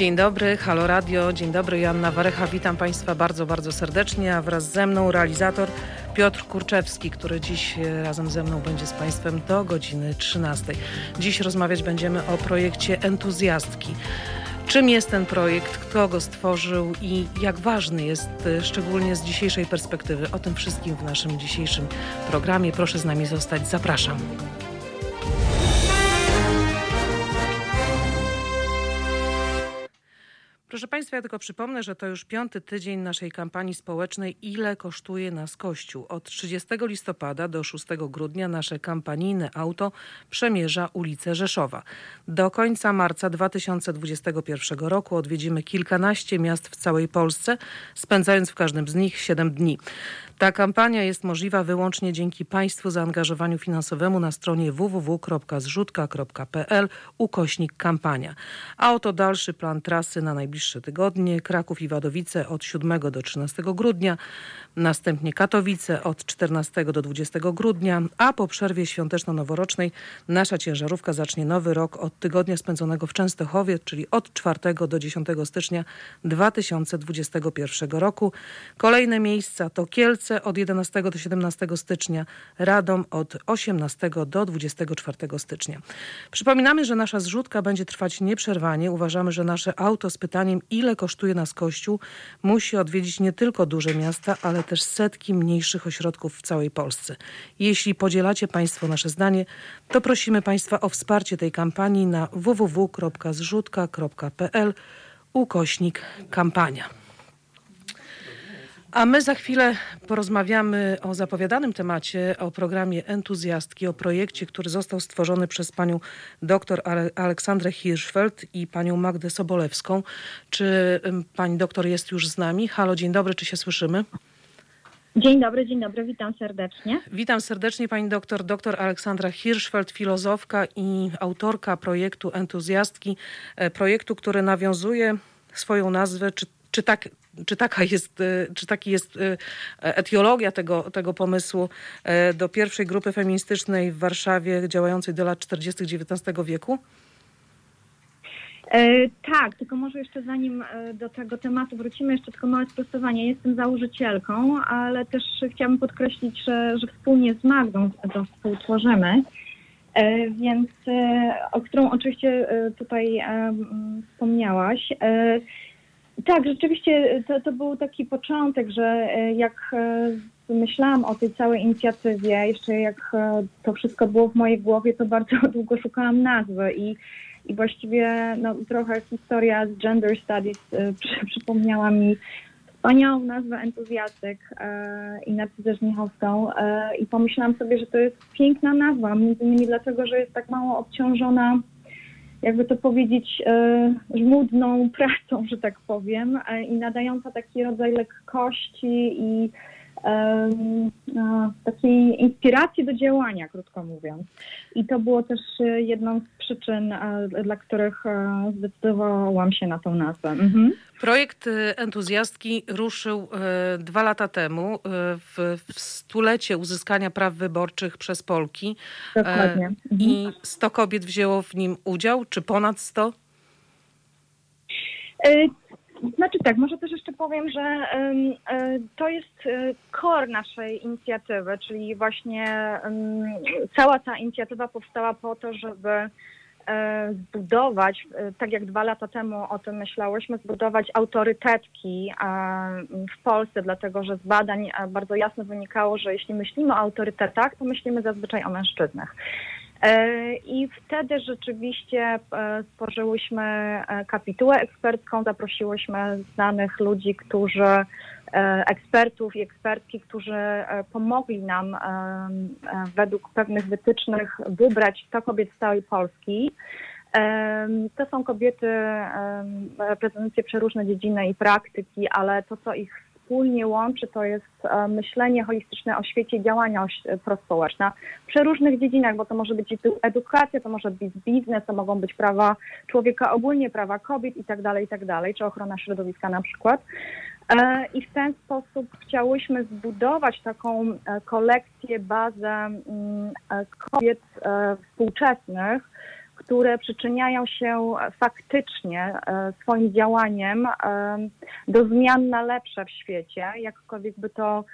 Dzień dobry, Halo Radio, dzień dobry, Joanna Warecha, witam Państwa bardzo, bardzo serdecznie, a wraz ze mną realizator Piotr Kurczewski, który dziś e, razem ze mną będzie z Państwem do godziny 13. Dziś rozmawiać będziemy o projekcie Entuzjastki. Czym jest ten projekt, kto go stworzył i jak ważny jest, e, szczególnie z dzisiejszej perspektywy. O tym wszystkim w naszym dzisiejszym programie. Proszę z nami zostać. Zapraszam. Proszę Państwa, ja tylko przypomnę, że to już piąty tydzień naszej kampanii społecznej Ile kosztuje nas Kościół? Od 30 listopada do 6 grudnia nasze kampanijne auto przemierza ulicę Rzeszowa. Do końca marca 2021 roku odwiedzimy kilkanaście miast w całej Polsce, spędzając w każdym z nich 7 dni. Ta kampania jest możliwa wyłącznie dzięki Państwu zaangażowaniu finansowemu na stronie www.zrzutka.pl ukośnik kampania. A oto dalszy plan trasy na najbliższe tygodnie. Kraków i Wadowice od 7 do 13 grudnia, następnie Katowice od 14 do 20 grudnia, a po przerwie świąteczno-noworocznej nasza ciężarówka zacznie nowy rok od tygodnia spędzonego w Częstochowie, czyli od 4 do 10 stycznia 2021 roku. Kolejne miejsca to Kielce, od 11 do 17 stycznia, Radom od 18 do 24 stycznia. Przypominamy, że nasza zrzutka będzie trwać nieprzerwanie. Uważamy, że nasze auto z pytaniem, ile kosztuje nas Kościół, musi odwiedzić nie tylko duże miasta, ale też setki mniejszych ośrodków w całej Polsce. Jeśli podzielacie Państwo nasze zdanie, to prosimy Państwa o wsparcie tej kampanii na www.zrzutka.pl ukośnik kampania. A my za chwilę porozmawiamy o zapowiadanym temacie, o programie Entuzjastki, o projekcie, który został stworzony przez panią doktor Aleksandrę Hirschfeld i panią Magdę Sobolewską. Czy pani doktor jest już z nami? Halo, dzień dobry, czy się słyszymy? Dzień dobry, dzień dobry, witam serdecznie. Witam serdecznie pani doktor, doktor Aleksandra Hirschfeld, filozofka i autorka projektu Entuzjastki, e, projektu, który nawiązuje swoją nazwę, czy, czy tak czy, taka jest, y, czy taki jest y, etiologia tego, tego pomysłu y, do pierwszej grupy feministycznej w Warszawie działającej do lat 40. XIX wieku? E, tak, tylko może jeszcze zanim e, do tego tematu wrócimy, jeszcze tylko małe sprostowanie. Jestem założycielką, ale też chciałabym podkreślić, że, że wspólnie z Magdą to współtworzymy. E, więc, o którą oczywiście tutaj wspomniałaś. Tak, rzeczywiście to, to był taki początek, że e, jak e, myślałam o tej całej inicjatywie, jeszcze jak e, to wszystko było w mojej głowie, to bardzo długo szukałam nazwy i, i właściwie no, trochę historia z Gender Studies przy, przypomniała mi wspaniałą nazwę entuzjastek e, i Narcyzę Żmichowską e, i pomyślałam sobie, że to jest piękna nazwa, między innymi dlatego, że jest tak mało obciążona jakby to powiedzieć, e, żmudną pracą, że tak powiem, e, i nadająca taki rodzaj lekkości i takiej inspiracji do działania, krótko mówiąc. I to było też e, jedną z przyczyn, dla których zdecydowałam się na tą nazwę. Mhm. Projekt entuzjastki ruszył dwa lata temu w, w stulecie uzyskania praw wyborczych przez Polki. Dokładnie. Mhm. I 100 kobiet wzięło w nim udział, czy ponad 100? Znaczy tak, może też jeszcze powiem, że y, to jest core naszej inicjatywy, czyli właśnie cała ta inicjatywa powstała po to, żeby e, zbudować, e, tak jak dwa lata temu o tym myślałyśmy, zbudować autorytetki w Polsce, dlatego że z badań bardzo jasno wynikało, że jeśli myślimy o autorytetach, to myślimy zazwyczaj o mężczyznach. E, I wtedy rzeczywiście e, stworzyłyśmy e, kapitułę ekspercką, zaprosiłyśmy znanych ludzi, którzy, ekspertów i ekspertki, którzy pomogli nam według pewnych wytycznych wybrać 100 kobiet z całej Polski. To są kobiety reprezentujące przeróżne dziedziny i praktyki, ale to, co ich wspólnie łączy, to jest e, myślenie holistyczne o świecie działania e, prospołeczne w przeróżnych dziedzinach, bo to może być edukacja, to może być biznes, to mogą być prawa człowieka ogólnie, prawa kobiet i tak dalej, i tak czy ochrona środowiska na przykład. E, I w ten sposób chciałyśmy zbudować taką kolekcję, bazę mm, kobiet współczesnych, które przyczyniają się faktycznie swoim działaniem do zmian na lepsze w świecie, jakkolwiek by to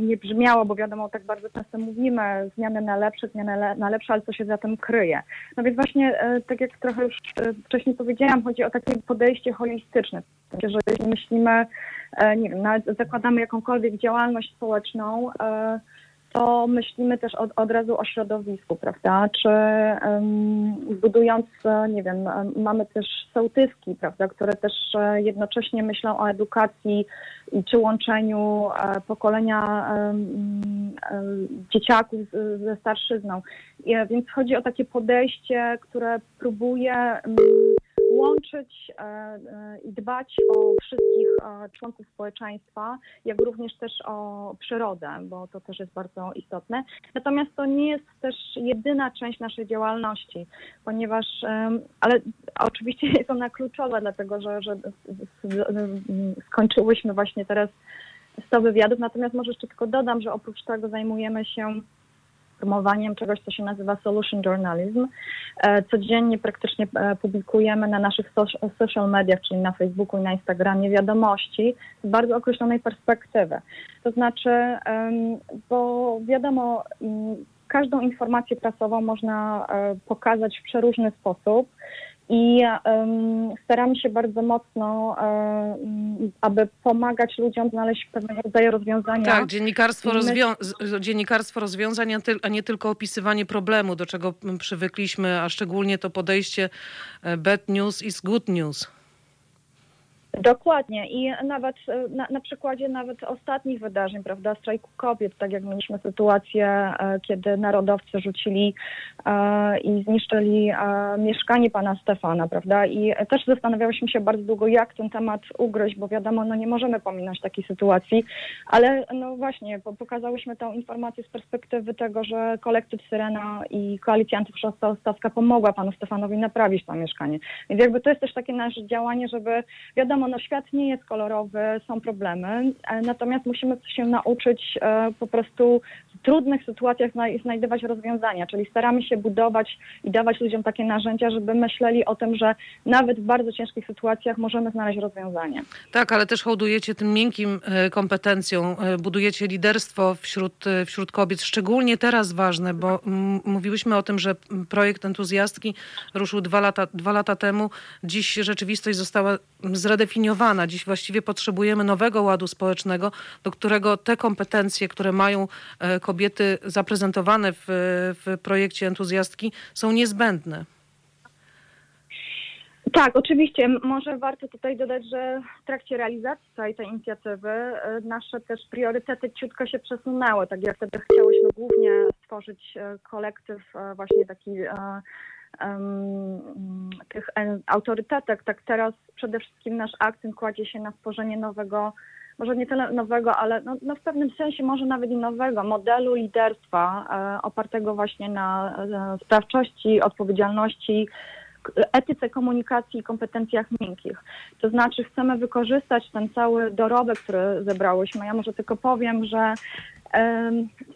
nie brzmiało, bo wiadomo, tak bardzo często mówimy zmiany na lepsze, zmiany na lepsze, ale co się za tym kryje. No więc właśnie, tak jak trochę już wcześniej powiedziałam, chodzi o takie podejście holistyczne, że jeśli myślimy, nie wiem, nawet zakładamy jakąkolwiek działalność społeczną, to myślimy też od, od razu o środowisku, prawda? Czy um, budując, nie wiem, mamy też sołtyski, prawda, które też e, jednocześnie myślą o edukacji i czy łączeniu e, pokolenia um, dzieciaków ze starszyzną. I, więc chodzi o takie podejście, które próbuje um, łączyć e, e, i dbać o wszystkich e, członków społeczeństwa, jak również też o przyrodę, bo to też jest bardzo istotne. Natomiast to nie jest też jedyna część naszej działalności, ponieważ, ale oczywiście jest ona kluczowa, dlatego że, że skończyłyśmy właśnie teraz 100 wywiadów, natomiast może jeszcze tylko dodam, że oprócz tego zajmujemy się promowaniem czegoś, co się nazywa solution journalism. E, codziennie praktycznie e, publikujemy na naszych social mediach, czyli na Facebooku i na Instagramie wiadomości z bardzo określonej perspektywy. To znaczy, bo wiadomo, każdą informację prasową można e, pokazać w przeróżny sposób i staramy się bardzo mocno, aby pomagać ludziom znaleźć pewnego rodzaju rozwiązania. Tak, dziennikarstwo, rozwią dziennikarstwo rozwiązań, a nie tylko opisywanie problemu, do czego przywykliśmy, a szczególnie to podejście e, bad news is good news. Dokładnie. I nawet e, na, na, przykładzie nawet ostatnich wydarzeń, prawda, strajku kobiet, tak jak mieliśmy sytuację, e, kiedy narodowcy rzucili e, i zniszczyli mieszkanie pana Stefana, prawda, i też zastanawiałyśmy się bardzo długo, jak ten temat ugryźć, bo wiadomo, no nie możemy pominąć takiej sytuacji, ale no właśnie, pokazałyśmy tę informację z perspektywy tego, że kolektyw Syrena i koalicja antyfaszystowska pomogła panu Stefanowi naprawić to mieszkanie. Więc jakby to jest też takie nasze działanie, żeby wiadomo, no świat nie jest kolorowy, są problemy, e, natomiast musimy się nauczyć e, po prostu w trudnych sytuacjach znajdować rozwiązania, czyli staramy się budować i dawać ludziom takie narzędzia, żeby myśleli o tym, że nawet w bardzo ciężkich sytuacjach możemy znaleźć rozwiązanie. Tak, ale też hołdujecie tym miękkim e, kompetencjom, budujecie liderstwo wśród, wśród kobiet, szczególnie teraz ważne, bo mówiłyśmy o tym, że projekt entuzjastki ruszył dwa lata, dwa lata temu. Dziś rzeczywistość została zredefiniowana zdefiniowana. Dziś właściwie potrzebujemy nowego ładu społecznego, do którego te kompetencje, które mają e, kobiety zaprezentowane w, w projekcie entuzjastki, są niezbędne. Tak, oczywiście. Może warto tutaj dodać, że w trakcie realizacji całej tej inicjatywy e, nasze też priorytety ciutko się przesunęły. Tak jak wtedy chciałyśmy głównie stworzyć e, kolektyw właśnie taki tych autorytetek, tak teraz przede wszystkim nasz akcent kładzie się na stworzenie nowego, może nie tyle nowego, ale no, no w pewnym sensie może nawet i nowego modelu liderstwa e, opartego właśnie na e, sprawczości, odpowiedzialności, etyce komunikacji i kompetencjach miękkich. To znaczy chcemy wykorzystać ten cały dorobek, który zebrałyśmy. Ja może tylko powiem, że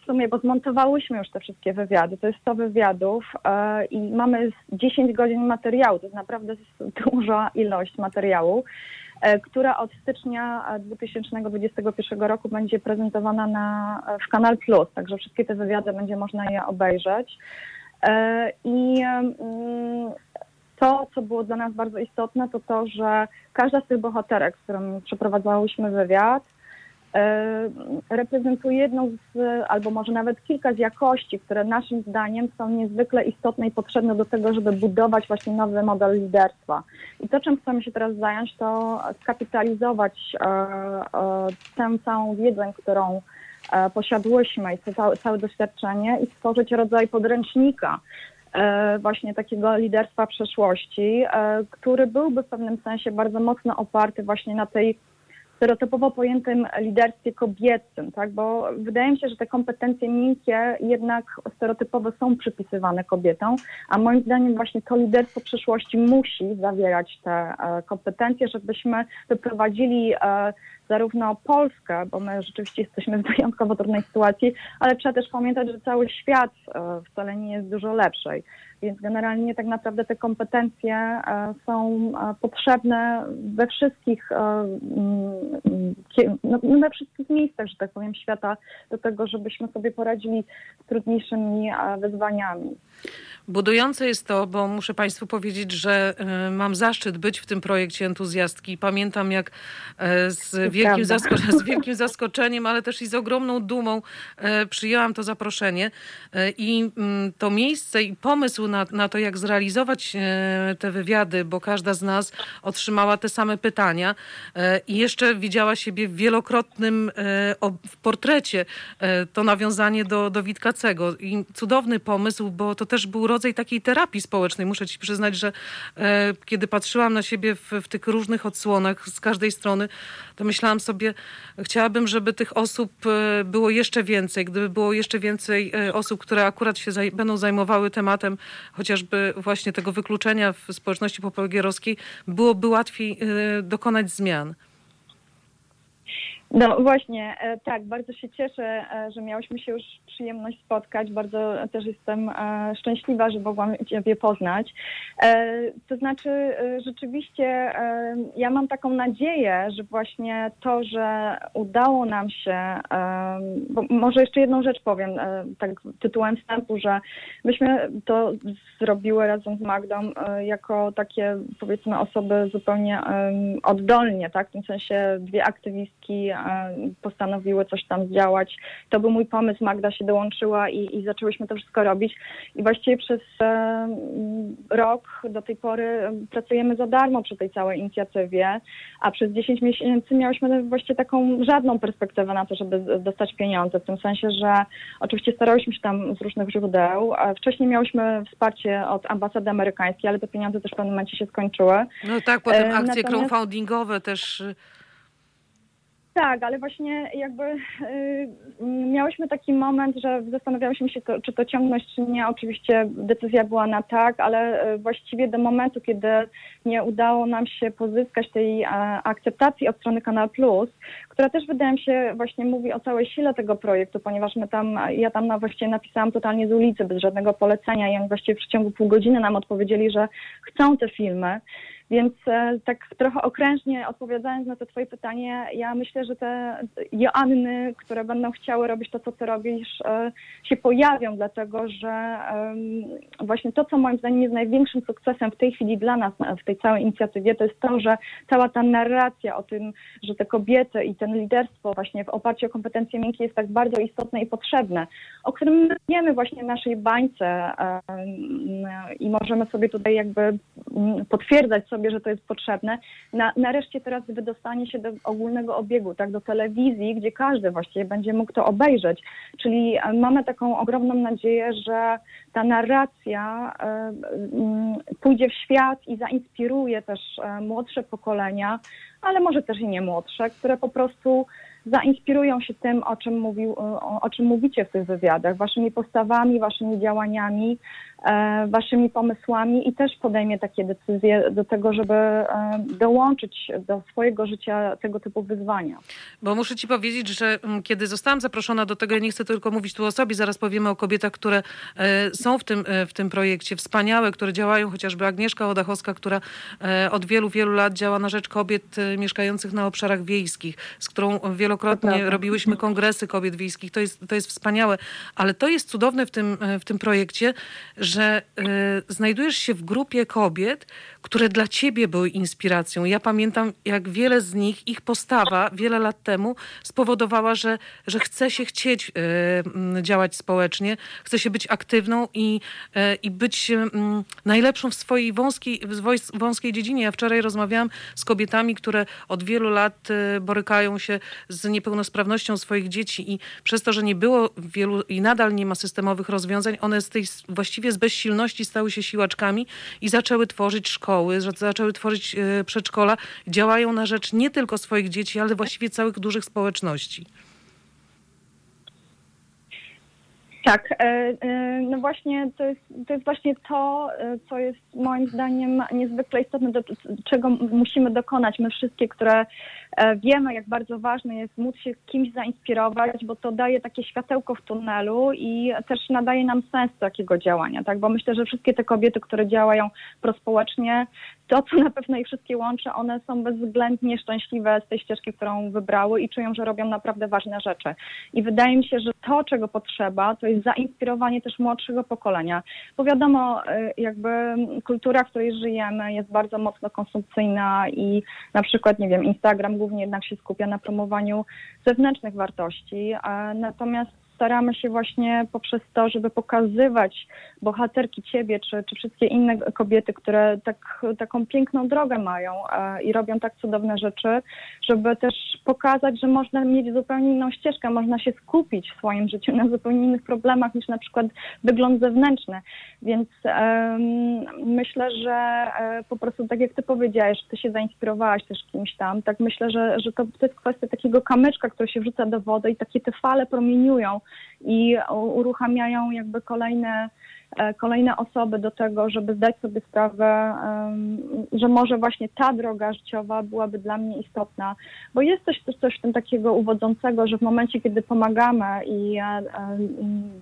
w sumie, bo zmontowałyśmy już te wszystkie wywiady, to jest 100 wywiadów e, i mamy 10 godzin materiału, to jest naprawdę duża ilość materiału, e, która od stycznia 2021 roku będzie prezentowana na, w Kanal Plus, także wszystkie te wywiady będzie można je obejrzeć. E, I to, co było dla nas bardzo istotne, to to, że każda z tych bohaterek, z którą przeprowadzałyśmy wywiad, e, reprezentuje jedną z, albo może nawet kilka z jakości, które naszym zdaniem są niezwykle istotne i potrzebne do tego, żeby budować właśnie nowy model liderstwa. I to, czym chcemy się teraz zająć, to skapitalizować e, e, tę całą wiedzę, którą posiadłyśmy i całe, całe doświadczenie i stworzyć rodzaj podręcznika, właśnie takiego liderstwa przeszłości, e, który byłby w pewnym sensie bardzo mocno oparty właśnie na tej stereotypowo pojętym liderstwie kobiecym, tak? bo wydaje mi się, że te kompetencje miękkie jednak stereotypowo są przypisywane kobietom, a moim zdaniem właśnie to liderstwo przyszłości musi zawierać te e, kompetencje, żebyśmy wyprowadzili zarówno Polskę, bo my rzeczywiście jesteśmy w wyjątkowo trudnej sytuacji, ale trzeba też pamiętać, że cały świat e, wcale nie jest dużo lepszej. Więc generalnie tak naprawdę te kompetencje e, są e, potrzebne we wszystkich, mm, no, no, we wszystkich miejscach, że tak powiem, świata do tego, żebyśmy sobie poradzili z trudniejszymi wyzwaniami. Budujące jest to, bo muszę Państwu powiedzieć, że e, mam zaszczyt być w tym projekcie entuzjastki. Pamiętam, jak e, z wielkim, zasko z wielkim zaskoczeniem, ale też i z ogromną dumą e, przyjęłam to zaproszenie. I mm, to miejsce i pomysł na, na to, jak zrealizować te wywiady, bo każda z nas otrzymała te same pytania i jeszcze widziała siebie w wielokrotnym w portrecie. To nawiązanie do, do Witkacego. I cudowny pomysł, bo to też był rodzaj takiej terapii społecznej. Muszę ci przyznać, że e, kiedy patrzyłam na siebie w, w, tych różnych odsłonach z każdej strony, to myślałam sobie, chciałabym, żeby tych osób e, było jeszcze więcej, gdyby było jeszcze więcej e, osób, które akurat się zaj będą zajmowały tematem chociażby właśnie tego wykluczenia w społeczności popolgierowskiej, byłoby łatwiej e, dokonać zmian. No właśnie, e, tak, bardzo się cieszę, e, że miałyśmy się już przyjemność spotkać. Bardzo też jestem e, szczęśliwa, że mogłam Ciebie poznać. To znaczy, rzeczywiście ja mam taką nadzieję, że właśnie to, że udało nam się, może jeszcze jedną rzecz powiem, tak tytułem wstępu, że myśmy to zrobiły razem z Magdą jako takie, powiedzmy, osoby zupełnie oddolnie, tak, w tym sensie dwie aktywistki postanowiły coś tam zdziałać. To był mój pomysł, Magda się dołączyła i, i zaczęłyśmy to wszystko robić. I właściwie przez e, rok do tej pory pracujemy za darmo przy tej całej inicjatywie, a przez 10 miesięcy miałyśmy właściwie taką żadną perspektywę na to, żeby dostać pieniądze, w tym sensie, że oczywiście starałyśmy się tam z różnych źródeł. Wcześniej miałyśmy wsparcie od ambasady amerykańskiej, ale te pieniądze też w pewnym momencie się skończyły. No tak, potem akcje Natomiast... crowdfundingowe też tak, ale właśnie jakby y, miałyśmy taki moment, że zastanawiałyśmy się, to, czy to ciągnąć, czy nie. Oczywiście decyzja była na tak, ale y, właściwie do momentu, kiedy nie udało nam się pozyskać tej a, akceptacji od strony Kanal Plus, która też wydaje mi się właśnie mówi o całej sile tego projektu, ponieważ my tam, ja tam na, właściwie napisałam totalnie z ulicy, bez żadnego polecenia i oni właściwie w przeciągu pół godziny nam odpowiedzieli, że chcą te filmy. Więc e, tak trochę okrężnie odpowiadając na to twoje pytanie, ja myślę, że te Joanny, które będą chciały robić to, co ty robisz, e, się pojawią, dlatego że właśnie to, co moim zdaniem jest największym sukcesem w tej chwili dla nas w tej całej inicjatywie, to jest to, że cała ta narracja o tym, że te kobiety i ten liderstwo właśnie w oparciu o kompetencje miękkie jest tak bardzo istotne i potrzebne, o którym wiemy właśnie w naszej bańce i możemy sobie tutaj jakby mm, potwierdzać sobie, sobie, że to jest potrzebne. Na, nareszcie teraz wydostanie się do ogólnego obiegu, tak, do telewizji, gdzie każdy właściwie będzie mógł to obejrzeć. Czyli e, mamy taką ogromną nadzieję, że ta narracja y, y, pójdzie w świat i zainspiruje też y, młodsze pokolenia, ale może też i nie młodsze, które po prostu zainspirują się tym, o czym, mówił, o, czym mówicie w tych wywiadach, waszymi postawami, waszymi działaniami, e, waszymi pomysłami i też podejmie takie decyzje do tego, żeby e, dołączyć do swojego życia tego typu wyzwania. Bo muszę ci powiedzieć, że mm, kiedy zostałam zaproszona do tego, ja nie chcę tylko mówić tu o sobie, zaraz powiemy o kobietach, które e, są w tym, w tym projekcie, wspaniałe, które działają, chociażby Agnieszka Odachowska, która od wielu, wielu lat działa na rzecz kobiet mieszkających na obszarach wiejskich, z którą wielokrotnie robiłyśmy kongresy kobiet wiejskich. To jest, to jest wspaniałe. Ale to jest cudowne w tym, w tym projekcie, że y, znajdujesz się w grupie kobiet, które dla ciebie były inspiracją. Ja pamiętam, jak wiele z nich, ich postawa wiele lat temu spowodowała, że, że chce się chcieć y, działać społecznie, chce się być aktywną i, y, i być y, najlepszą w swojej wąskiej, w wąskiej dziedzinie. Ja wczoraj rozmawiałam z kobietami, które od wielu lat y, borykają się z niepełnosprawnością swoich dzieci i przez to, że nie było wielu i nadal nie ma systemowych rozwiązań, one z tej właściwie z bezsilności stały się siłaczkami i zaczęły tworzyć szkoły, zaczęły tworzyć e, przedszkola. Działają na rzecz nie tylko swoich dzieci, ale właściwie całych dużych społeczności. Tak, e, e, no właśnie to jest, to jest właśnie to, e, co jest moim zdaniem niezwykle istotne, do czego musimy dokonać. My wszystkie, które wiemy, jak bardzo ważne jest móc się kimś zainspirować, bo to daje takie światełko w tunelu i też nadaje nam sens takiego działania, tak? Bo myślę, że wszystkie te kobiety, które działają prospołecznie, to, co na pewno ich wszystkie łączy, one są bezwzględnie szczęśliwe z tej ścieżki, którą wybrały i czują, że robią naprawdę ważne rzeczy. I wydaje mi się, że to, czego potrzeba, to jest zainspirowanie też młodszego pokolenia. Bo wiadomo, y, jakby kultura, w której żyjemy jest bardzo mocno konsumpcyjna i na przykład, nie wiem, Instagram głównie jednak się skupia na promowaniu zewnętrznych wartości, natomiast staramy się właśnie poprzez to, żeby pokazywać bohaterki ciebie, czy, czy wszystkie inne kobiety, które tak, taką piękną drogę mają e, i robią tak cudowne rzeczy, żeby też pokazać, że można mieć zupełnie inną ścieżkę, można się skupić w swoim życiu na zupełnie innych problemach niż na przykład wygląd zewnętrzny. Więc myślę, że e, po prostu tak jak ty powiedziałeś, ty się zainspirowałaś też kimś tam, tak myślę, że, że to, to jest kwestia takiego kamyczka, który się wrzuca do wody i takie te fale promieniują i uruchamiają jakby kolejne, e, kolejne osoby do tego, żeby zdać sobie sprawę, że może właśnie ta droga życiowa byłaby dla mnie istotna, bo jest coś, coś w tym takiego uwodzącego, że w momencie, kiedy pomagamy i e,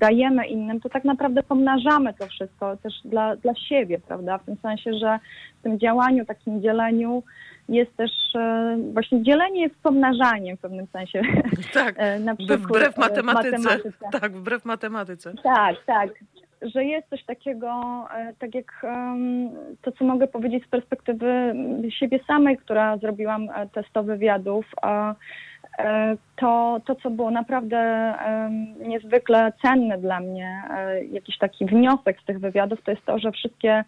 dajemy innym, to tak naprawdę pomnażamy to wszystko też dla, dla siebie, prawda? W tym sensie, że w tym działaniu, takim dzieleniu jest też e, właśnie dzielenie jest pomnażaniem w pewnym sensie. Tak, e, na przykład, wbrew matematyce. matematyce. Tak, wbrew matematyce. Tak, tak. Że jest coś takiego, e, tak jak to, co mogę powiedzieć z perspektywy siebie samej, która zrobiłam testowy wywiadów, to, to, co było naprawdę niezwykle cenne dla mnie, jakiś taki wniosek z tych wywiadów, to jest to, że wszystkie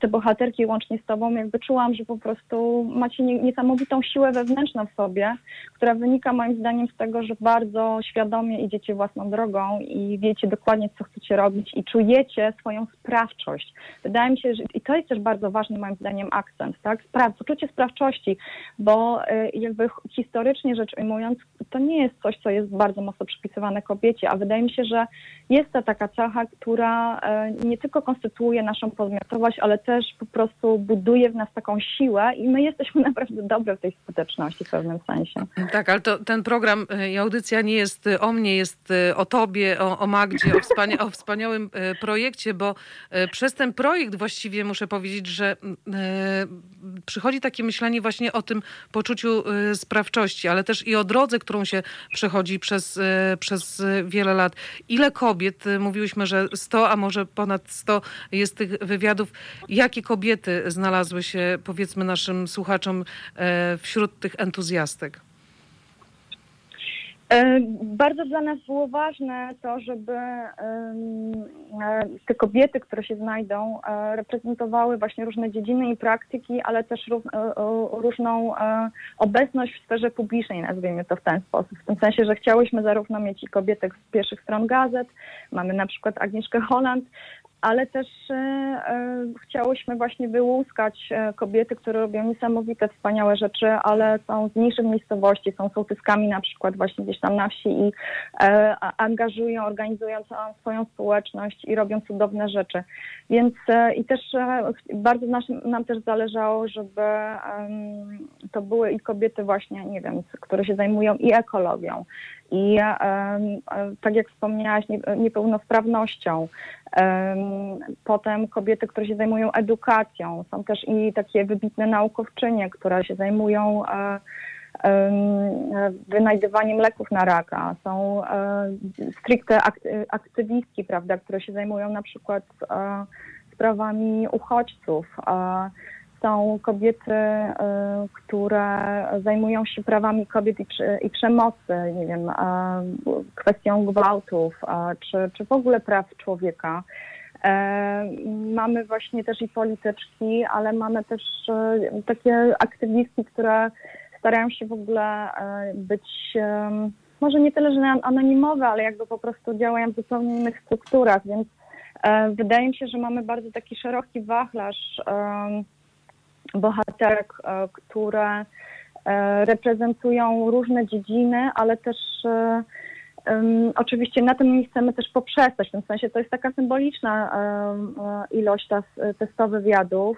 te bohaterki łącznie z tobą, jakby czułam, że po prostu macie niesamowitą siłę wewnętrzną w sobie, która wynika moim zdaniem z tego, że bardzo świadomie idziecie własną drogą i wiecie dokładnie, co chcecie robić i czujecie swoją sprawczość. Wydaje mi się, że i to jest też bardzo ważny moim zdaniem akcent, tak? Spraw, poczucie sprawczości, bo jakby historycznie rzecz ujmując, to nie jest coś, co jest bardzo mocno przypisywane kobiecie, a wydaje mi się, że jest to taka cecha, która y, nie tylko konstytuuje naszą podmiotowość, ale też po prostu buduje w nas taką siłę i my jesteśmy naprawdę dobre w tej skuteczności w pewnym sensie. Tak, ale to, ten program e, i audycja nie jest e, o mnie, jest e, o tobie, o, o Magdzie, o, o wspaniałym projekcie, bo przez ten projekt właściwie muszę powiedzieć, że przychodzi takie myślenie właśnie o tym poczuciu sprawczości, ale też i o drodze, którą się przechodzi przez, przez wiele lat. Ile kobiet, mówiłyśmy, że 100, a może ponad 100 jest tych wywiadów, Jakie kobiety znalazły się, powiedzmy naszym słuchaczom, e, wśród tych entuzjastek? E, bardzo dla nas było ważne to, żeby e, te kobiety, które się znajdą, reprezentowały właśnie różne dziedziny i praktyki, ale też różną obecność w sferze publicznej, nazwijmy to w ten sposób. W tym sensie, że chciałyśmy zarówno mieć i kobiety z pierwszych stron gazet, mamy na przykład Agnieszkę Holland, ale też e, e, chciałyśmy właśnie wyłuskać e, kobiety, które robią niesamowite, wspaniałe rzeczy, ale są z mniejszych miejscowości, są sołtyskami na przykład właśnie gdzieś tam na wsi i angażują, organizują całą swoją społeczność i robią cudowne rzeczy. Więc i też bardzo nas, nam też zależało, żeby to były i kobiety właśnie, nie wiem, które się zajmują i ekologią, i tak jak wspomniałaś, niepełnosprawnością. Potem kobiety, które się zajmują edukacją. Są też i takie wybitne naukowczynie, które się zajmują e, wynajdywaniem leków na raka. Są e, stricte aktywistki, prawda, które się zajmują na przykład e, sprawami uchodźców są kobiety, y, które zajmują się prawami kobiet i, przemocy, nie wiem, kwestią gwałtów, czy, czy w ogóle praw człowieka. E, mamy właśnie też i polityczki, ale mamy też e, takie aktywistki, które starają się w ogóle e, być może nie tyle, że anonimowe, ale jakby po prostu działają w zupełnie innych strukturach, więc wydaje mi się, że mamy bardzo taki szeroki wachlarz bohaterek, e, które e, reprezentują różne dziedziny, ale też e, oczywiście na tym nie chcemy też poprzestać, w tym sensie to jest taka symboliczna ilość testowych wywiadów,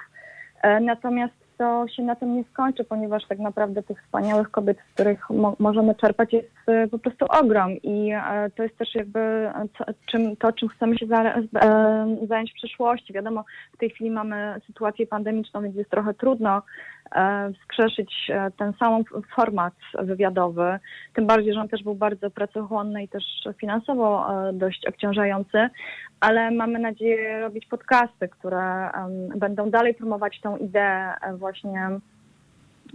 natomiast to się na tym nie skończy, ponieważ tak naprawdę tych wspaniałych kobiet, z których mo możemy czerpać jest e, po prostu ogrom i e, to jest też jakby to, czym, to, czym chcemy się za, e, zająć w przyszłości. Wiadomo, w tej chwili mamy sytuację pandemiczną, więc jest trochę trudno skrzeszyć ten sam format wywiadowy, tym bardziej, że on też był bardzo pracochłonny i też finansowo dość obciążający, ale mamy nadzieję robić podcasty, które będą dalej promować tą ideę właśnie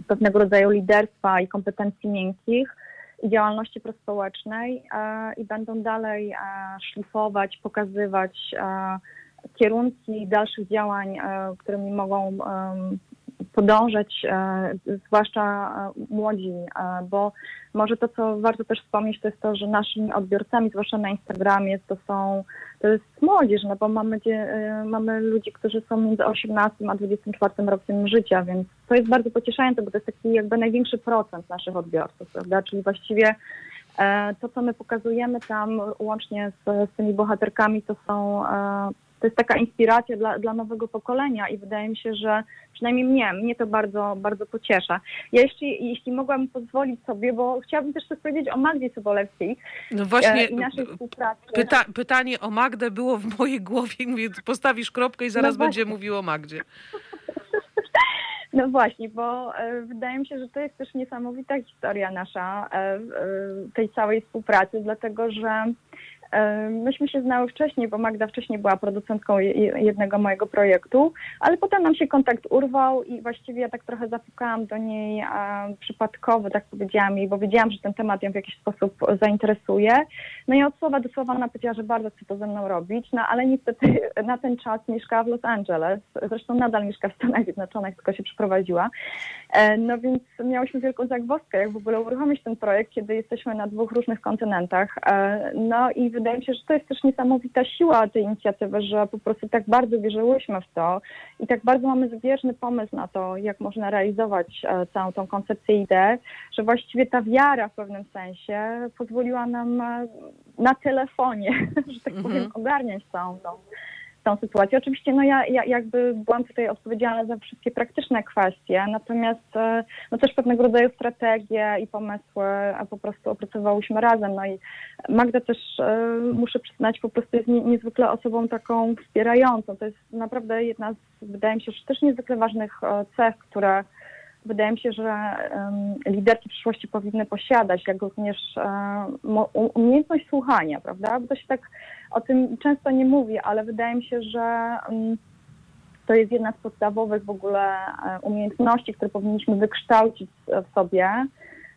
pewnego rodzaju liderstwa i kompetencji miękkich i działalności prospołecznej i będą dalej e, szlifować, pokazywać e, kierunki dalszych działań, e, którymi mogą podążać, e, zwłaszcza e, młodzi, e, bo może to, co warto też wspomnieć, to jest to, że naszymi odbiorcami, zwłaszcza na Instagramie, to są, to jest młodzież, no bo mamy, mamy ludzi, którzy są między 18 a 24 rokiem życia, więc to jest bardzo pocieszające, bo to jest taki jakby największy procent naszych odbiorców, prawda, czyli właściwie to, co my pokazujemy tam łącznie z, z tymi bohaterkami, to są to jest taka inspiracja dla, dla nowego pokolenia i wydaje mi się, że przynajmniej mnie, mnie to bardzo, bardzo pociesza. Ja jeszcze, jeśli mogłabym pozwolić sobie, bo chciałabym też coś powiedzieć o Magdzie Sobolewskiej no właśnie, e, i naszej współpracy. Pyta, pytanie o Magdę było w mojej głowie. Mówię, postawisz kropkę i zaraz no będzie mówił o Magdzie. No właśnie, bo e, wydaje mi się, że to jest też niesamowita historia nasza e, tej całej współpracy, dlatego że Myśmy się znały wcześniej, bo Magda wcześniej była producentką jednego mojego projektu, ale potem nam się kontakt urwał i właściwie ja tak trochę zapukałam do niej przypadkowo, tak powiedziałam jej, bo wiedziałam, że ten temat ją w jakiś sposób zainteresuje. No i od słowa do słowa ona powiedziała, że bardzo chce to ze mną robić, no ale niestety na ten czas mieszkała w Los Angeles, zresztą nadal mieszka w Stanach Zjednoczonych, tylko się przeprowadziła. E, no więc miałyśmy wielką zagwozdkę, jak w ogóle uruchomić ten projekt, kiedy jesteśmy na dwóch różnych kontynentach. E, no i wydaje mi się, że to jest też niesamowita siła tej inicjatywy, że po prostu tak bardzo wierzyłyśmy w to i tak bardzo mamy zbieżny pomysł na to, jak można realizować e, całą tą koncepcję ideę, że właściwie ta wiara w pewnym sensie pozwoliła nam na telefonie, że tak powiem, mhm. ogarniać całą tą tą sytuację. Oczywiście no ja, ja jakby byłam tutaj odpowiedzialna za wszystkie praktyczne kwestie, natomiast e, no też pewnego rodzaju strategie i pomysły po prostu opracowałyśmy razem. No i Magda też, e, muszę przyznać, po prostu jest niezwykle osobą taką wspierającą. To jest naprawdę jedna z, wydaje mi się, też niezwykle ważnych e, cech, które wydaje mi się, że um, liderki przyszłości powinny posiadać, jak również um, umiejętność słuchania, prawda? Bo to się tak o tym często nie mówi, ale wydaje mi się, że um, to jest jedna z podstawowych w ogóle e, umiejętności, które powinniśmy wykształcić w sobie.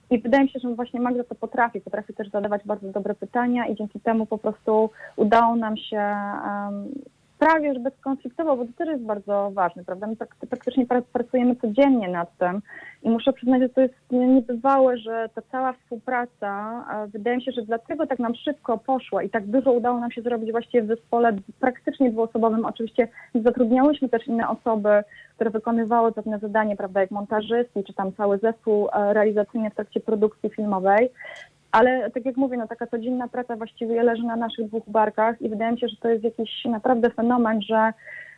I wydaje mi się, że właśnie Magda to potrafi. Potrafi też zadawać bardzo dobre pytania i dzięki temu po prostu udało nam się prawie że bezkonfliktowo, bo to też jest bardzo ważne, prawda? My tak, praktycznie pracujemy codziennie nad tym i muszę przyznać, że to jest niebywałe, że ta cała współpraca, wydaje mi się, że dlatego tak nam szybko poszła i tak dużo udało nam się zrobić właściwie w zespole praktycznie dwuosobowym. Oczywiście zatrudniałyśmy też inne osoby, które wykonywały pewne zadanie, prawda, jak montażysty, czy tam cały zespół e, realizacyjny w trakcie produkcji filmowej. Ale tak jak mówię, no taka codzienna praca właściwie leży na naszych dwóch barkach i wydaje mi się, że to jest jakiś naprawdę fenomen, że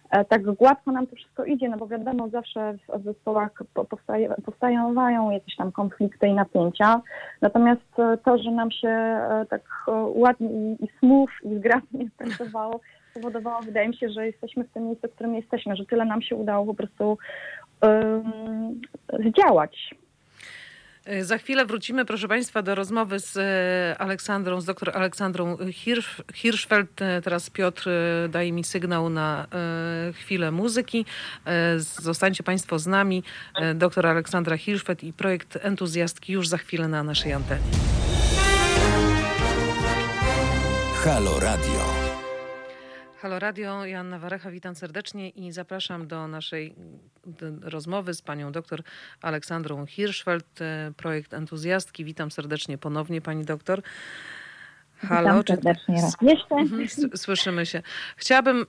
e, tak gładko nam to wszystko idzie, no bo wiadomo, zawsze w zespołach powstaje, powstają jakieś tam konflikty i napięcia. Natomiast e, to, że nam się e, tak ładnie i, i smooth i zgrabnie pracowało, spowodowało, wydaje mi się, że jesteśmy w tym miejscu, w którym jesteśmy, że tyle nam się udało po prostu um, zdziałać. E, za chwilę wrócimy, proszę Państwa, do rozmowy z e, Aleksandrą, z dr Aleksandrą Hirsch, Hirschfeld. E, teraz Piotr daje mi sygnał na chwilę muzyki. Zostańcie Państwo z nami. Doktor Aleksandra Hirschfeld i projekt Entuzjastki już za chwilę na naszej antenie. Halo Radio. Halo Radio, Joanna Warecha, witam serdecznie i zapraszam do naszej rozmowy z panią doktor Aleksandrą Hirschfeld, e, projekt Entuzjastki. Witam serdecznie ponownie pani doktor. Halo, Witam czy- serdecznie raz jeszcze. Mhm, Słyszymy się. Chciałabym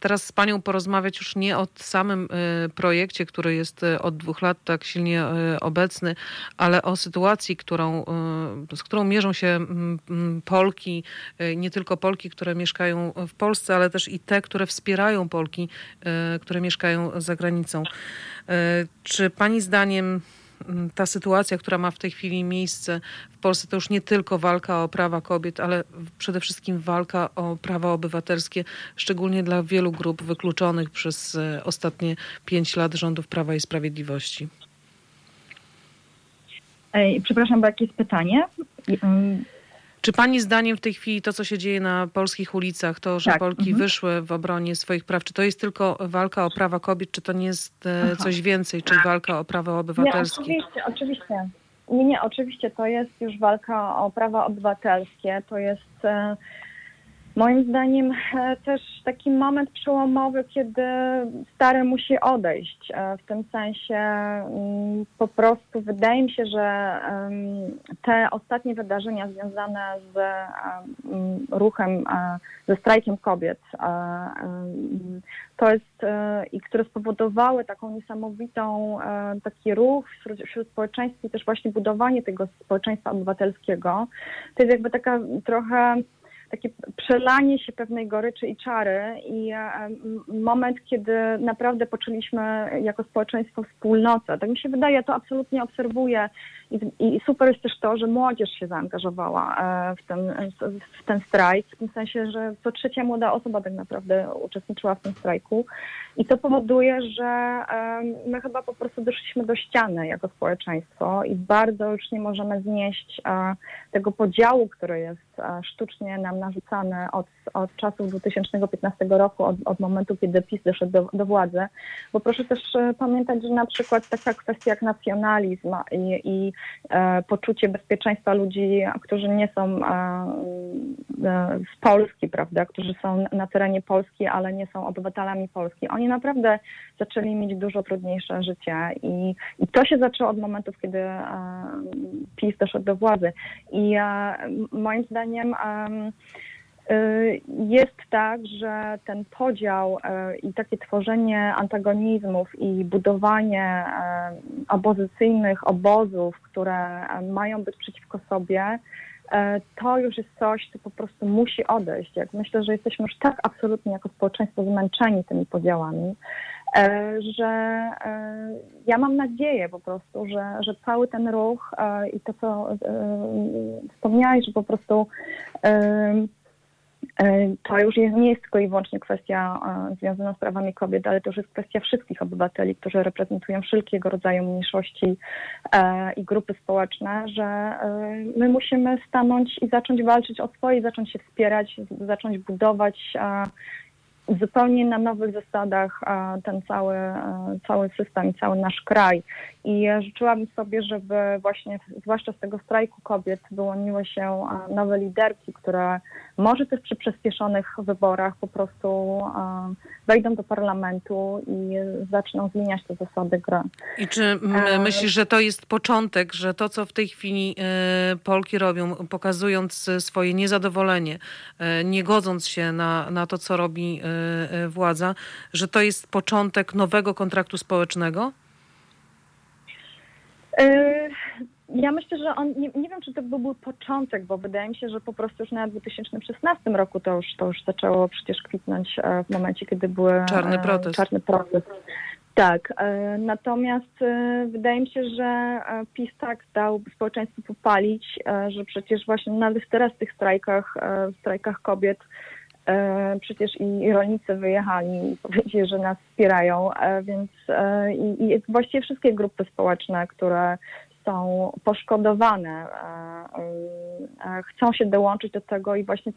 teraz z Panią porozmawiać już nie o samym e, projekcie, który jest e, od dwóch lat tak silnie e, obecny, ale o sytuacji, którą, z którą mierzą się Polki, nie tylko Polki, które mieszkają w Polsce, ale też i te, które wspierają Polki, które mieszkają za granicą. Czy Pani zdaniem ta sytuacja, która ma w tej chwili miejsce w Polsce, to już nie tylko walka o prawa kobiet, ale przede wszystkim walka o prawa obywatelskie, szczególnie dla wielu grup wykluczonych przez e, ostatnie pięć lat rządów Prawa i Sprawiedliwości. Ej, przepraszam, bo jakie jest pytanie? Czy pani zdaniem w tej chwili to, co się dzieje na polskich ulicach, to, że Tak, Polki mhm. wyszły w obronie swoich praw, czy to jest tylko walka o prawa kobiet, czy to nie jest e, Aha. coś więcej, czy walka o prawa Nie, obywatelskie? oczywiście, oczywiście. Nie, nie, oczywiście to jest już walka o prawa obywatelskie. To jest e, moim zdaniem e, też taki moment przełomowy, kiedy stary musi odejść. E, w tym sensie mm, po prostu wydaje mi się, że te ostatnie wydarzenia związane z em, ruchem, e, ze strajkiem kobiet, to jest i które spowodowały taką niesamowitą taki ruch wśród, wśród społeczeństwa i też właśnie budowanie tego społeczeństwa obywatelskiego. To jest jakby taka trochę takie przelanie się pewnej goryczy i czary i e, moment, kiedy naprawdę poczuliśmy jako społeczeństwo wspólnotę. Tak mi się wydaje, to absolutnie obserwuję i, super jest też to, że młodzież się zaangażowała e, w ten, w ten strajk, w tym sensie, że co trzecia młoda osoba tak naprawdę uczestniczyła w tym strajku i to powoduje, że e, my chyba po prostu doszliśmy do ściany jako społeczeństwo i bardzo już nie możemy znieść e, tego podziału, który jest sztucznie nam narzucany od, od czasów 2015 roku, od, od momentu, kiedy PiS doszedł do, do władzy. Bo proszę też pamiętać, że na przykład taka kwestia jak nacjonalizm i, i poczucie bezpieczeństwa ludzi, którzy nie są e, e, z Polski, prawda, którzy są na terenie Polski, ale nie są obywatelami Polski. Oni naprawdę zaczęli mieć dużo trudniejsze życie i, i to się zaczęło od momentów, kiedy e, PiS doszedł do władzy. I e, moim zdaniem em, jest tak, że ten podział e, i takie tworzenie antagonizmów i budowanie e, opozycyjnych obozów, które mają być przeciwko sobie, to już jest coś, co po prostu musi odejść. Jak myślę, że jesteśmy już tak absolutnie jako społeczeństwo zmęczeni tymi podziałami, że ja mam nadzieję po prostu, że, że cały ten ruch i to, co wspomniałeś, że po prostu To już jest, nie jest tylko i wyłącznie kwestia e, związana z prawami kobiet, ale to już jest kwestia wszystkich obywateli, którzy reprezentują wszelkiego rodzaju mniejszości e, i grupy społeczne, że e, my musimy stanąć i zacząć walczyć o swoje, zacząć się wspierać, zacząć budować e, zupełnie na nowych zasadach ten cały, e, cały system i cały nasz kraj. I życzyłabym sobie, żeby właśnie, zwłaszcza z tego strajku kobiet, wyłoniły się nowe liderki, które może też przy przyspieszonych wyborach po prostu wejdą do parlamentu i zaczną zmieniać te zasady gry. I czy E, myślisz, że to jest początek, że to, co w tej chwili e, Polki robią, pokazując swoje niezadowolenie, nie godząc się na, na to, co robi władza, że to jest początek nowego kontraktu społecznego? E, Ja myślę, że on, nie, nie wiem, czy to byłby początek, bo wydaje mi się, że po prostu już na 2016 roku to już, to już zaczęło przecież kwitnąć e, w momencie, kiedy były Czarny e, protest. Czarny protest. Tak, e, natomiast wydaje mi się, że PiS tak dał społeczeństwu popalić, że przecież właśnie nawet teraz w tych strajkach, w strajkach kobiet przecież i, rolnicy wyjechali i powiedzieli, że nas wspierają, e, więc e, i, i właściwie wszystkie grupy społeczne, które są poszkodowane, e, e, chcą się dołączyć do tego i właśnie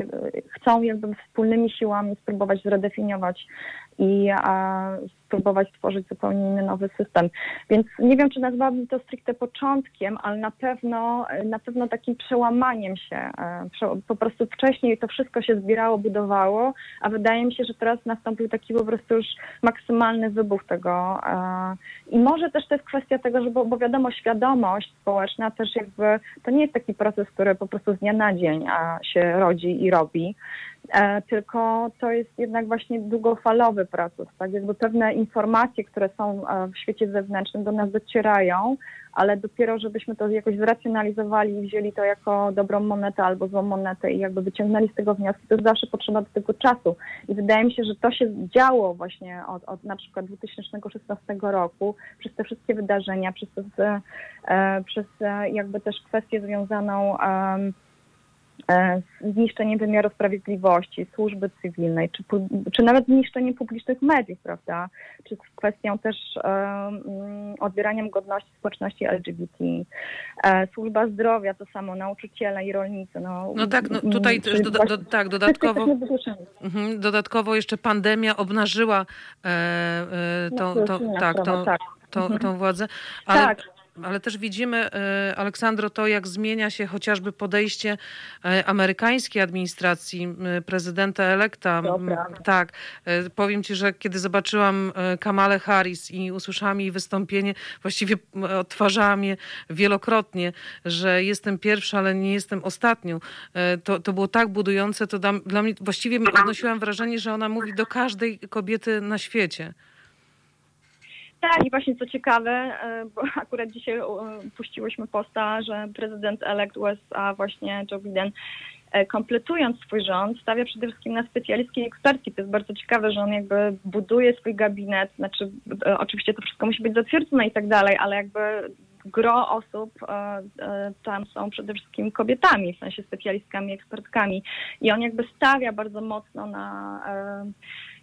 chcą jakby wspólnymi siłami spróbować zredefiniować i spróbować stworzyć zupełnie inny nowy system. Więc nie wiem, czy nazwałabym to stricte początkiem, ale na pewno, na pewno takim przełamaniem się. E, po prostu wcześniej to wszystko się zbierało, budowało, a wydaje mi się, że teraz nastąpił taki po prostu już maksymalny wybuch tego. E, I może też to jest kwestia tego, że bo, bo wiadomo, świadomość społeczna też jakby, to nie jest taki proces, który po prostu z dnia na dzień się rodzi i robi. E, tylko to jest jednak właśnie długofalowy proces, tak? Jakby pewne informacje, które są e, w świecie zewnętrznym do nas docierają, ale dopiero żebyśmy to jakoś zracjonalizowali i wzięli to jako dobrą monetę albo złą monetę i jakby wyciągnęli z tego wnioski, to zawsze potrzeba do tego czasu. I wydaje mi się, że to się działo właśnie od, od na przykład 2016 roku, przez te wszystkie wydarzenia, przez, e, przez jakby też kwestię związaną E, zniszczenie wymiaru sprawiedliwości, służby cywilnej, czy, czy nawet zniszczenie publicznych mediów, prawda? Czy z kwestią też um, odbieraniem godności społeczności LGBT. E, służba zdrowia to samo, nauczyciele i rolnicy. No, no tak, no tutaj też do, do, tak, dodatkowo, mhm, dodatkowo jeszcze pandemia obnażyła e, e, tą, tą, tak, tą, tak. Tą, tą władzę. Ale, tak ale też widzimy, e, Aleksandro, to jak zmienia się chociażby podejście e, amerykańskiej administracji, prezydenta elekta. Tak, e, powiem ci, że kiedy zobaczyłam Kamalę Harris i usłyszałam jej wystąpienie, właściwie odtwarzałam je wielokrotnie, że jestem pierwsza, ale nie jestem ostatnią. To, to było tak budujące, to dla, dla mnie właściwie odnosiłam wrażenie, że ona mówi do każdej kobiety na świecie. Tak, i właśnie co ciekawe, e, bo akurat dzisiaj e, puściłyśmy posta, że prezydent elect USA, właśnie Joe Biden, e, kompletując swój rząd, stawia przede wszystkim na specjalistki i ekspertki. To jest bardzo ciekawe, że on jakby buduje swój gabinet, znaczy oczywiście to wszystko musi być zatwierdzone i tak dalej, ale jakby gro osób tam są przede wszystkim kobietami, w sensie specjalistkami, ekspertkami. I on jakby stawia bardzo mocno na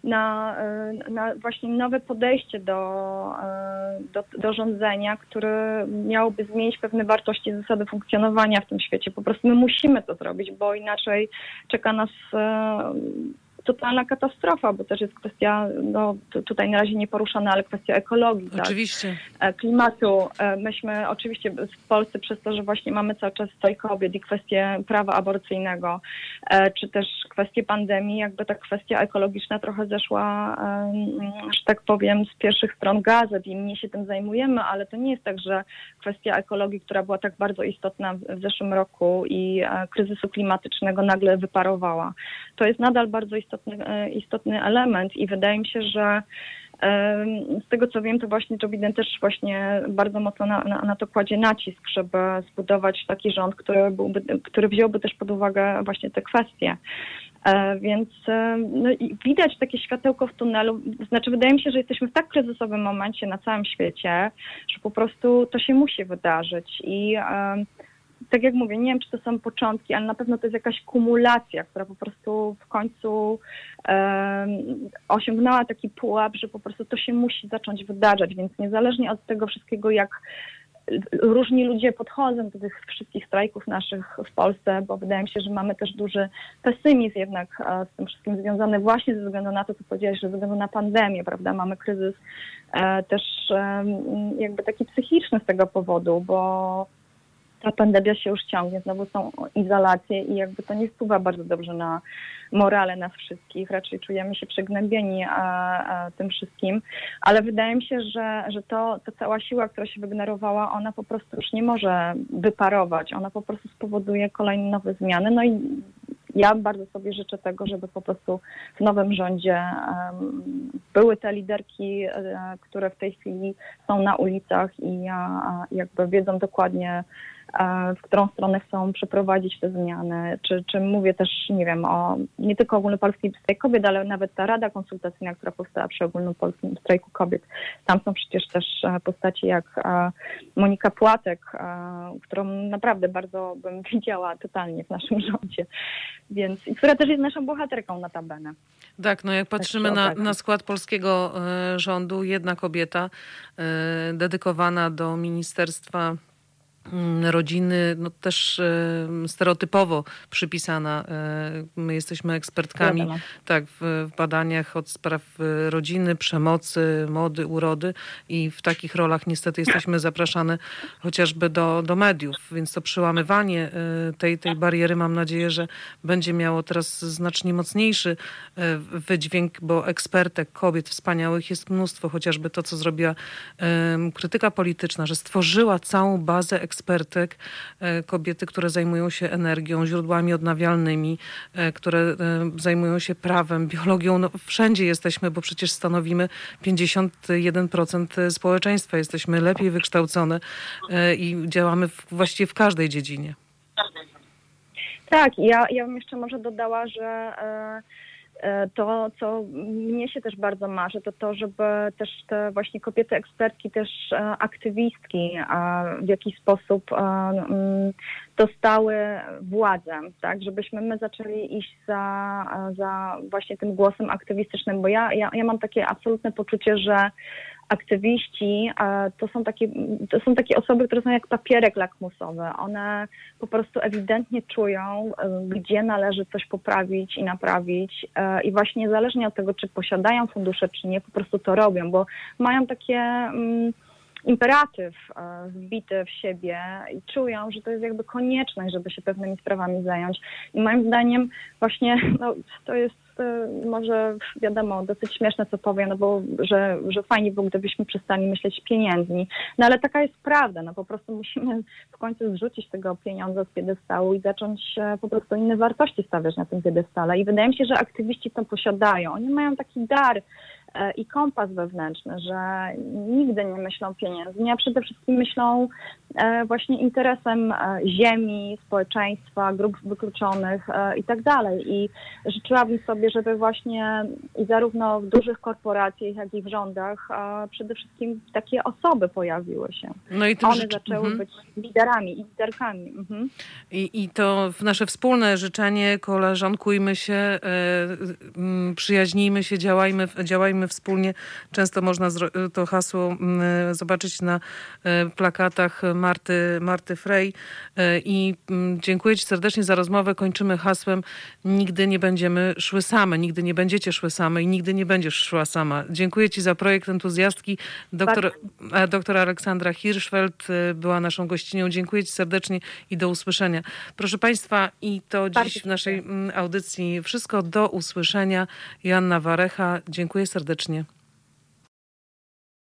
na, e, na właśnie nowe podejście do, e, do, do rządzenia, które miałoby zmienić pewne wartości, zasady funkcjonowania w tym świecie. Po prostu my musimy to zrobić, bo inaczej czeka nas e, totalna katastrofa, bo też jest kwestia, no tutaj na razie nie poruszana, ale kwestia ekologii. Tak? Oczywiście. Tak? Klimatu. E, myśmy oczywiście w Polsce przez to, że właśnie mamy cały czas stoj kobiet i kwestię prawa aborcyjnego, e, czy też kwestie pandemii, jakby ta kwestia ekologiczna trochę zeszła, że tak powiem, z pierwszych stron gazet i mnie się tym zajmujemy, ale to nie jest tak, że kwestia ekologii, która była tak bardzo istotna w zeszłym roku i kryzysu klimatycznego nagle wyparowała. To jest nadal bardzo istotne istotny, e, istotny element i wydaje mi się, że z tego co wiem, to właśnie Joe Biden też właśnie bardzo mocno na, na, na, to kładzie nacisk, żeby zbudować taki rząd, który, byłby, który wziąłby też pod uwagę właśnie te kwestie. E, więc no, widać takie światełko w tunelu. Znaczy, wydaje mi się, że jesteśmy w tak kryzysowym momencie na całym świecie, że po prostu to się musi wydarzyć. I tak jak mówię, nie wiem, czy to są początki, ale na pewno to jest jakaś kumulacja, która po prostu w końcu osiągnęła taki pułap, że po prostu to się musi zacząć wydarzać, więc niezależnie od tego wszystkiego, jak różni ludzie podchodzą do tych wszystkich strajków naszych w Polsce, bo wydaje mi się, że mamy też duży pesymizm jednak e, z tym wszystkim związany właśnie ze względu na to, co powiedziałeś, ze względu na pandemię, prawda, mamy kryzys e, też jakby taki psychiczny z tego powodu, bo ta pandemia się już ciągnie, znowu są izolacje i jakby to nie wpływa bardzo dobrze na morale nas wszystkich, raczej czujemy się przygnębieni a, a tym wszystkim, ale wydaje mi się, że, że to, to cała siła, która się wygenerowała, ona po prostu już nie może wyparować, ona po prostu spowoduje kolejne nowe zmiany, no i ja bardzo sobie życzę tego, żeby po prostu w nowym rządzie były te liderki, e, które w tej chwili są na ulicach i jakby wiedzą dokładnie, w którą stronę chcą przeprowadzić te zmiany, czy, czy mówię też, nie wiem, o nie tylko ogólnopolskim strajku kobiet, ale nawet ta rada konsultacyjna, która powstała przy ogólnopolskim strajku kobiet. Tam są przecież też e, postaci jak e, Monika Płatek, e, którą naprawdę bardzo bym widziała totalnie w naszym rządzie, więc i która też jest naszą bohaterką na tabelę. Tak, no jak patrzymy na, na skład polskiego rządu, jedna kobieta dedykowana do Ministerstwa rodziny, no też stereotypowo przypisana. E, my jesteśmy ekspertkami tak, w, badaniach od spraw e, rodziny, przemocy, mody, urody i w takich rolach niestety jesteśmy zapraszane chociażby do, do mediów, więc to przełamywanie e, tej, tej bariery mam nadzieję, że będzie miało teraz znacznie mocniejszy wydźwięk, bo ekspertek, kobiet wspaniałych jest mnóstwo, chociażby to, co zrobiła krytyka polityczna, że stworzyła całą bazę ekspertek, e, kobiety, które zajmują się energią, źródłami odnawialnymi, e, które e, zajmują się prawem, biologią. No, wszędzie jesteśmy, bo przecież stanowimy 51% społeczeństwa. Jesteśmy lepiej wykształcone i działamy w, właściwie w każdej dziedzinie. Tak, ja, ja bym jeszcze może dodała, że to, co mnie się też bardzo marzy, to to, żeby też te właśnie kobiety ekspertki, też e, aktywistki e, w jakiś sposób e, mm, dostały władzę, tak, żebyśmy my zaczęli iść za, e, za właśnie tym głosem aktywistycznym, bo ja, ja, ja mam takie absolutne poczucie, że aktywiści to są, takie, to są takie osoby, które są jak papierek lakmusowy. One po prostu ewidentnie czują, e, gdzie należy coś poprawić i naprawić e, i właśnie niezależnie od tego, czy posiadają fundusze, czy nie, po prostu to robią, bo mają takie mm, imperatyw e, wbity w siebie i czują, że to jest jakby konieczność, żeby się pewnymi sprawami zająć. I moim zdaniem właśnie no, to jest może wiadomo, dosyć śmieszne co powiem, no bo że, że fajnie było, gdybyśmy przestali myśleć pieniędzmi. No ale taka jest prawda, no po prostu musimy w końcu zrzucić tego pieniądza z piedestału i zacząć e, po prostu inne wartości stawiać na tym piedestale. I wydaje mi się, że aktywiści to posiadają. Oni mają taki dar i kompas wewnętrzny, że nigdy nie myślą pieniędzmi, a przede wszystkim myślą e, właśnie interesem e, ziemi, społeczeństwa, grup wykluczonych e, i tak dalej. I życzyłabym sobie, żeby właśnie i zarówno w dużych korporacjach, jak i w rządach e, przede wszystkim takie osoby pojawiły się. No i One zaczęły Mhm. być liderami i liderkami. Mhm. I, I to w nasze wspólne życzenie, koleżankujmy się, e, przyjaźnijmy się, działajmy, działajmy wspólnie. Często można to hasło m, zobaczyć na e, plakatach Marty, Marty Frey. E, I m, dziękuję Ci serdecznie za rozmowę. Kończymy hasłem Nigdy nie będziemy szły same, nigdy nie będziecie szły same i nigdy nie będziesz szła sama. Dziękuję Ci za projekt entuzjastki. Doktor, doktor Aleksandra Hirschfeld e, była naszą gościnią. Dziękuję Ci serdecznie i do usłyszenia. Proszę Państwa, i to dziś w naszej mm, audycji wszystko. Do usłyszenia. Joanna Warecha. Dziękuję serdecznie.